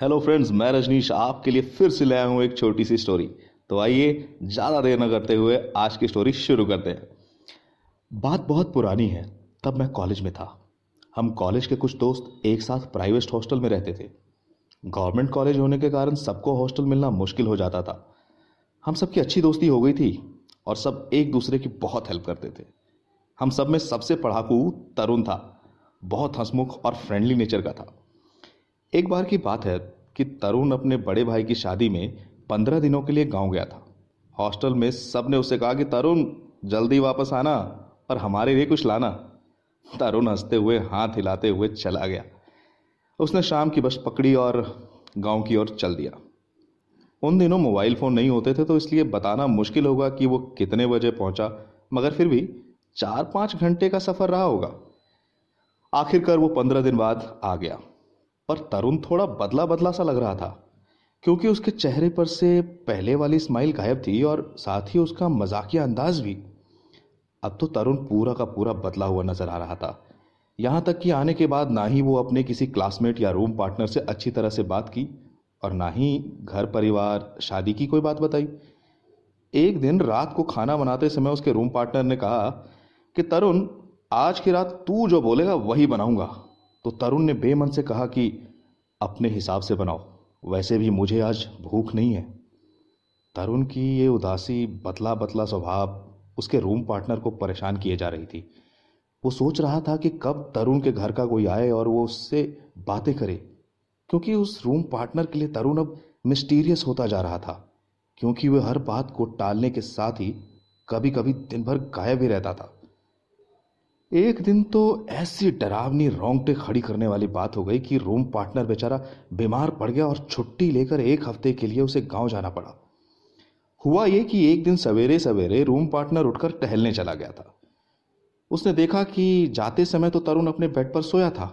Hello friends मैं रजनीश आपके लिए फिर से लाया हूँ एक छोटी सी स्टोरी तो आइए ज़्यादा देर न करते हुए आज की स्टोरी शुरू करते हैं। बात बहुत पुरानी है, तब मैं कॉलेज में था। हम कॉलेज के कुछ दोस्त एक साथ प्राइवेट हॉस्टल में रहते थे। गवर्नमेंट कॉलेज होने के कारण सबको हॉस्टल मिलना मुश्किल हो जाता था। हम सबकी अच्छी दोस्ती हो गई थी और सब एक दूसरे की बहुत हेल्प करते थे। हम सब में सबसे पढ़ाकू तरुण था, बहुत हंसमुख और फ्रेंडली नेचर का था। एक बार की बात है कि तरुण अपने बड़े भाई की शादी में पंद्रह दिनों के लिए गाँव गया था। हॉस्टल में सबने उससे कहा कि तरुण, जल्दी वापस आना और हमारे लिए कुछ लाना। तरुण हँसते हुए हाथ हिलाते हुए चला गया। उसने शाम की बस पकड़ी और गाँव की ओर चल दिया। उन दिनों मोबाइल फ़ोन नहीं होते थे तो इसलिए बताना मुश्किल होगा कि वो कितने बजे पहुँचा, मगर फिर भी चार पाँच घंटे का सफ़र रहा होगा। आखिरकार वो पंद्रह दिन बाद आ गया। पर तरुण थोड़ा बदला बदला सा लग रहा था, क्योंकि उसके चेहरे पर से पहले वाली स्माइल गायब थी और साथ ही उसका मजाकिया अंदाज भी। अब तो तरुण पूरा का पूरा बदला हुआ नज़र आ रहा था। यहाँ तक कि आने के बाद ना ही वो अपने किसी क्लासमेट या रूम पार्टनर से अच्छी तरह से बात की और ना ही घर परिवार, शादी की कोई बात बताई। एक दिन रात को खाना बनाते समय उसके रूम पार्टनर ने कहा कि, तरुण, आज की रात तू जो बोलेगा वही बनाऊँगा। तो तरुण ने बेमन से कहा कि अपने हिसाब से बनाओ, वैसे भी मुझे आज भूख नहीं है। तरुण की ये उदासी बतला बतला स्वभाव उसके रूम पार्टनर को परेशान किए जा रही थी। वो सोच रहा था कि कब तरुण के घर का कोई आए और वो उससे बातें करे, क्योंकि उस रूम पार्टनर के लिए तरुण अब मिस्टीरियस होता जा रहा था, क्योंकि वह हर बात को टालने के साथ ही कभी कभी दिन भर गायब ही रहता था। एक दिन तो ऐसी डरावनी रोंगटे खड़ी करने वाली बात हो गई कि रूम पार्टनर बेचारा बीमार पड़ गया और छुट्टी लेकर एक हफ़्ते के लिए उसे गाँव जाना पड़ा। हुआ ये कि एक दिन सवेरे सवेरे रूम पार्टनर उठकर टहलने चला गया था। उसने देखा कि जाते समय तो तरुण अपने बेड पर सोया था,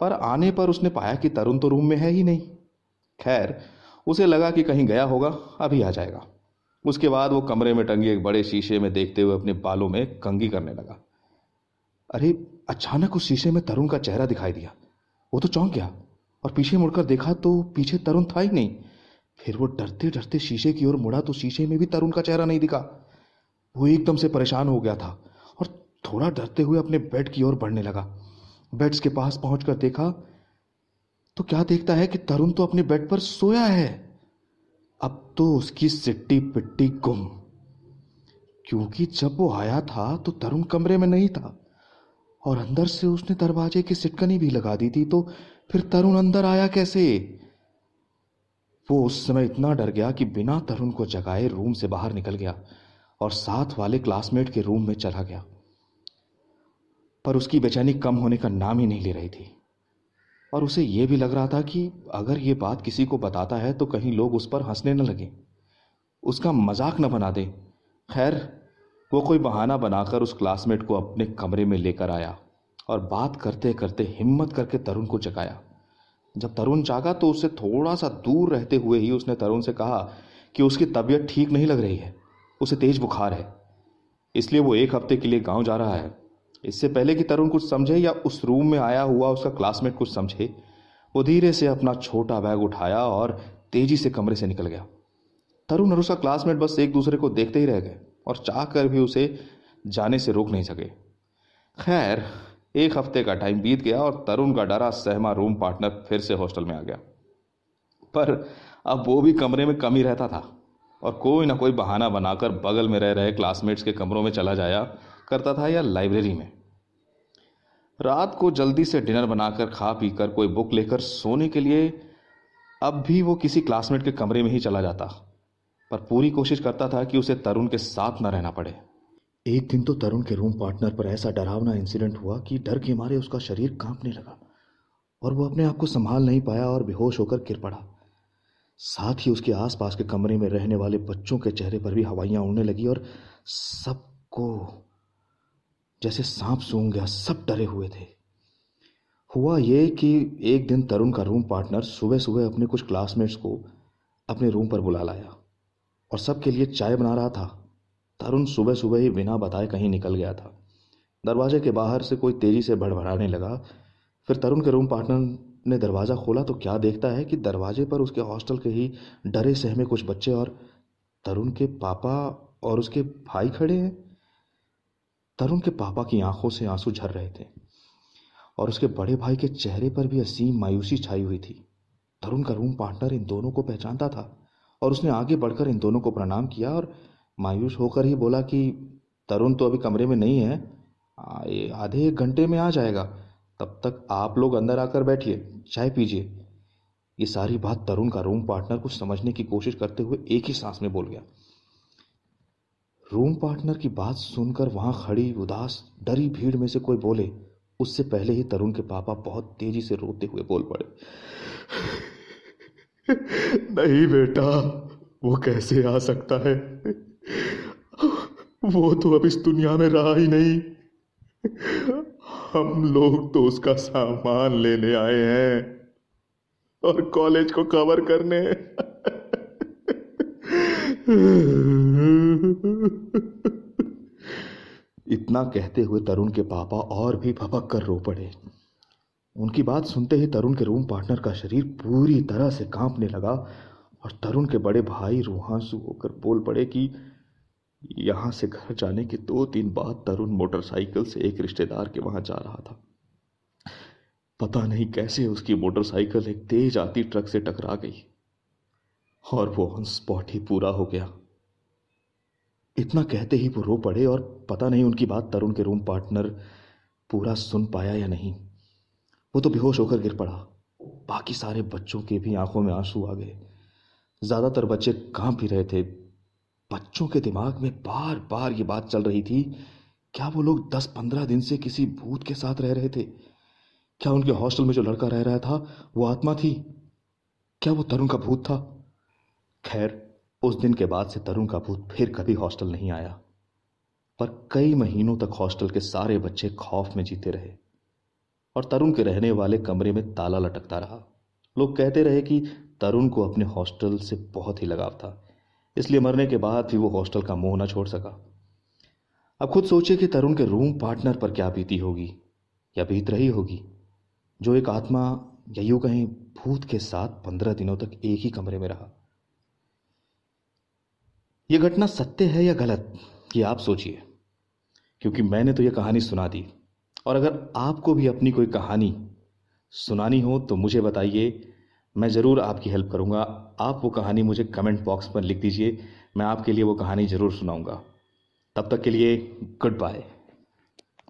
पर आने पर उसने पाया कि तरुण तो रूम में है ही नहीं। खैर, उसे लगा कि कहीं गया होगा, अभी आ जाएगा। उसके बाद वो कमरे में टंगे एक बड़े शीशे में देखते हुए अपने बालों में कंगी करने लगा। अरे, अचानक उस शीशे में तरुण का चेहरा दिखाई दिया। वो तो चौंक गया और पीछे मुड़कर देखा तो पीछे तरुण था ही नहीं। फिर वो डरते डरते शीशे की ओर मुड़ा तो शीशे में भी तरुण का चेहरा नहीं दिखा। वो एकदम से परेशान हो गया था और थोड़ा डरते हुए अपने बेड की ओर बढ़ने लगा। बेड्स के पास पहुंचकर देखा तो क्या देखता है कि तरुण तो अपने बेड पर सोया है? अब तो उसकी सिट्टी पिट्टी गुम। क्योंकि जब वो आया था तो तरुण कमरे में नहीं था। और अंदर से उसने दरवाजे की सिटकनी भी लगा दी थी तो फिर तरुण अंदर आया कैसे? वो उस समय इतना डर गया कि बिना तरुण को जगाए रूम से बाहर निकल गया और साथ वाले क्लासमेट के रूम में चला गया। पर उसकी बेचैनी कम होने का नाम ही नहीं ले रही थी। और उसे यह भी लग रहा था कि अगर ये बात किसी को बताता है तो कहीं लोग उस पर हंसने न लगे। उसका मज़ाक न बना दे। खैर वो कोई बहाना बनाकर उस क्लासमेट को अपने कमरे में लेकर आया और बात करते करते हिम्मत करके तरुण को जगाया। जब तरुण जागा तो उससे थोड़ा सा दूर रहते हुए ही उसने तरुण से कहा कि उसकी तबीयत ठीक नहीं लग रही है, उसे तेज बुखार है। इसलिए वो एक हफ़्ते के लिए गाँव जा रहा है। इससे पहले कि तरुण कुछ समझे या उस रूम में आया हुआ उसका क्लासमेट कुछ समझे, वो धीरे से अपना छोटा बैग उठाया और तेज़ी से कमरे से निकल गया। तरुण और उसका क्लासमेट बस एक दूसरे को देखते ही रह गए। और चाह कर भी उसे जाने से रोक नहीं सके। खैर, एक हफ़्ते का टाइम बीत गया और तरुण का डरा सहमा रूम पार्टनर फिर से हॉस्टल में आ गया। पर अब वो भी कमरे में कम ही रहता था और कोई ना कोई बहाना बनाकर बगल में रह रहे क्लासमेट्स के कमरों में चला जाया करता था या लाइब्रेरी में। रात को जल्दी से डिनर बनाकर खा पीकर कोई बुक लेकर सोने के लिए अब भी वो किसी क्लासमेट के कमरे में ही चला जाता। पर पूरी कोशिश करता था कि उसे तरुण के साथ न रहना पड़े। एक दिन तो तरुण के रूम पार्टनर पर ऐसा डरावना इंसिडेंट हुआ कि डर के मारे उसका शरीर कांपने लगा और वो अपने आप को संभाल नहीं पाया और बेहोश होकर गिर पड़ा। साथ ही उसके आसपास के कमरे में रहने वाले बच्चों के चेहरे पर भी हवाइयाँ उड़ने लगी और सबको जैसे सांप सूंघ गया, सब डरे हुए थे। हुआ ये कि एक दिन तरुण का रूम पार्टनर सुबह सुबह अपने कुछ क्लासमेट्स को अपने रूम पर बुला लाया। और सबके लिए चाय बना रहा था। तरुण सुबह सुबह ही बिना बताए कहीं निकल गया था। दरवाजे के बाहर से कोई तेज़ी से भड़बड़ाने लगा। फिर तरुण के रूम पार्टनर ने दरवाज़ा खोला तो क्या देखता है कि दरवाजे पर उसके हॉस्टल के ही डरे सहमे कुछ बच्चे और तरुण के पापा और उसके भाई खड़े हैं। तरुण के पापा की आँखों से आँसू झर रहे थे और उसके बड़े भाई के चेहरे पर भी असीम मायूसी छाई हुई थी। तरुण का रूम पार्टनर इन दोनों को पहचानता था। और उसने आगे बढ़कर इन दोनों को प्रणाम किया और मायूस होकर ही बोला कि, तरुण तो अभी कमरे में नहीं है। आधे एक घंटे में आ जाएगा। तब तक आप लोग अंदर आकर बैठिए, चाय पीजिए। ये सारी बात तरुण का रूम पार्टनर कुछ समझने की कोशिश करते हुए एक ही सांस में बोल गया। रूम पार्टनर की बात सुनकर वहाँ खड़ी उदास, डरी भीड़ में से कोई बोले, उससे पहले ही तरुण के पापा बहुत तेज़ी से रोते हुए बोल पड़े। नहीं बेटा, वो कैसे आ सकता है? वो तो अब इस दुनिया में रहा ही नहीं। हम लोग तो उसका सामान लेने आए हैं और कॉलेज को कवर करने। इतना कहते हुए तरुण के पापा और भी भपक कर रो पड़े। उनकी बात सुनते ही तरुण के रूम पार्टनर का शरीर पूरी तरह से कांपने लगा और तरुण के बड़े भाई रूहांसु होकर बोल पड़े कि यहाँ से घर जाने के दो दिन बाद तरुण मोटरसाइकिल से एक रिश्तेदार के वहाँ जा रहा था। पता नहीं कैसे उसकी मोटरसाइकिल एक तेज आती ट्रक से टकरा गई और वो ऑन स्पॉट ही पूरा हो गया। इतना कहते ही वो रो पड़े और पता नहीं उनकी बात तरुण के रूम पार्टनर पूरा सुन पाया या नहीं। वो तो बेहोश होकर गिर पड़ा। बाकी सारे बच्चों के भी आँखों में आँसू आ गए। ज़्यादातर बच्चे काँप भी रहे थे। बच्चों के दिमाग में बार बार ये बात चल रही थी, क्या वो लोग दस पंद्रह दिन से किसी भूत के साथ रह रहे थे? क्या उनके हॉस्टल में जो लड़का रह रहा था, वो आत्मा थी? क्या वो तरुण का भूत था? खैर, उस दिन के बाद से तरुण का भूत फिर कभी हॉस्टल नहीं आया। पर कई महीनों तक हॉस्टल के सारे बच्चे खौफ में जीते रहे। और तरुण के रहने वाले कमरे में ताला लटकता रहा। लोग कहते रहे कि तरुण को अपने हॉस्टल से बहुत ही लगाव था, इसलिए मरने के बाद भी वो हॉस्टल का मोह न छोड़ सका। अब खुद सोचिए कि तरुण के रूम पार्टनर पर क्या बीती होगी, या बीत रही होगी, जो एक आत्मा या यूँ कहीं भूत के साथ पंद्रह दिनों तक एक ही कमरे में रहा। यह घटना सत्य है या गलत, ये आप सोचिए, क्योंकि मैंने तो यह कहानी सुना दी। और अगर आपको भी अपनी कोई कहानी सुनानी हो तो मुझे बताइए। मैं ज़रूर आपकी हेल्प करूँगा। आप वो कहानी मुझे कमेंट बॉक्स पर लिख दीजिए। मैं आपके लिए वो कहानी ज़रूर सुनाऊँगा। तब तक के लिए, गुड बाय।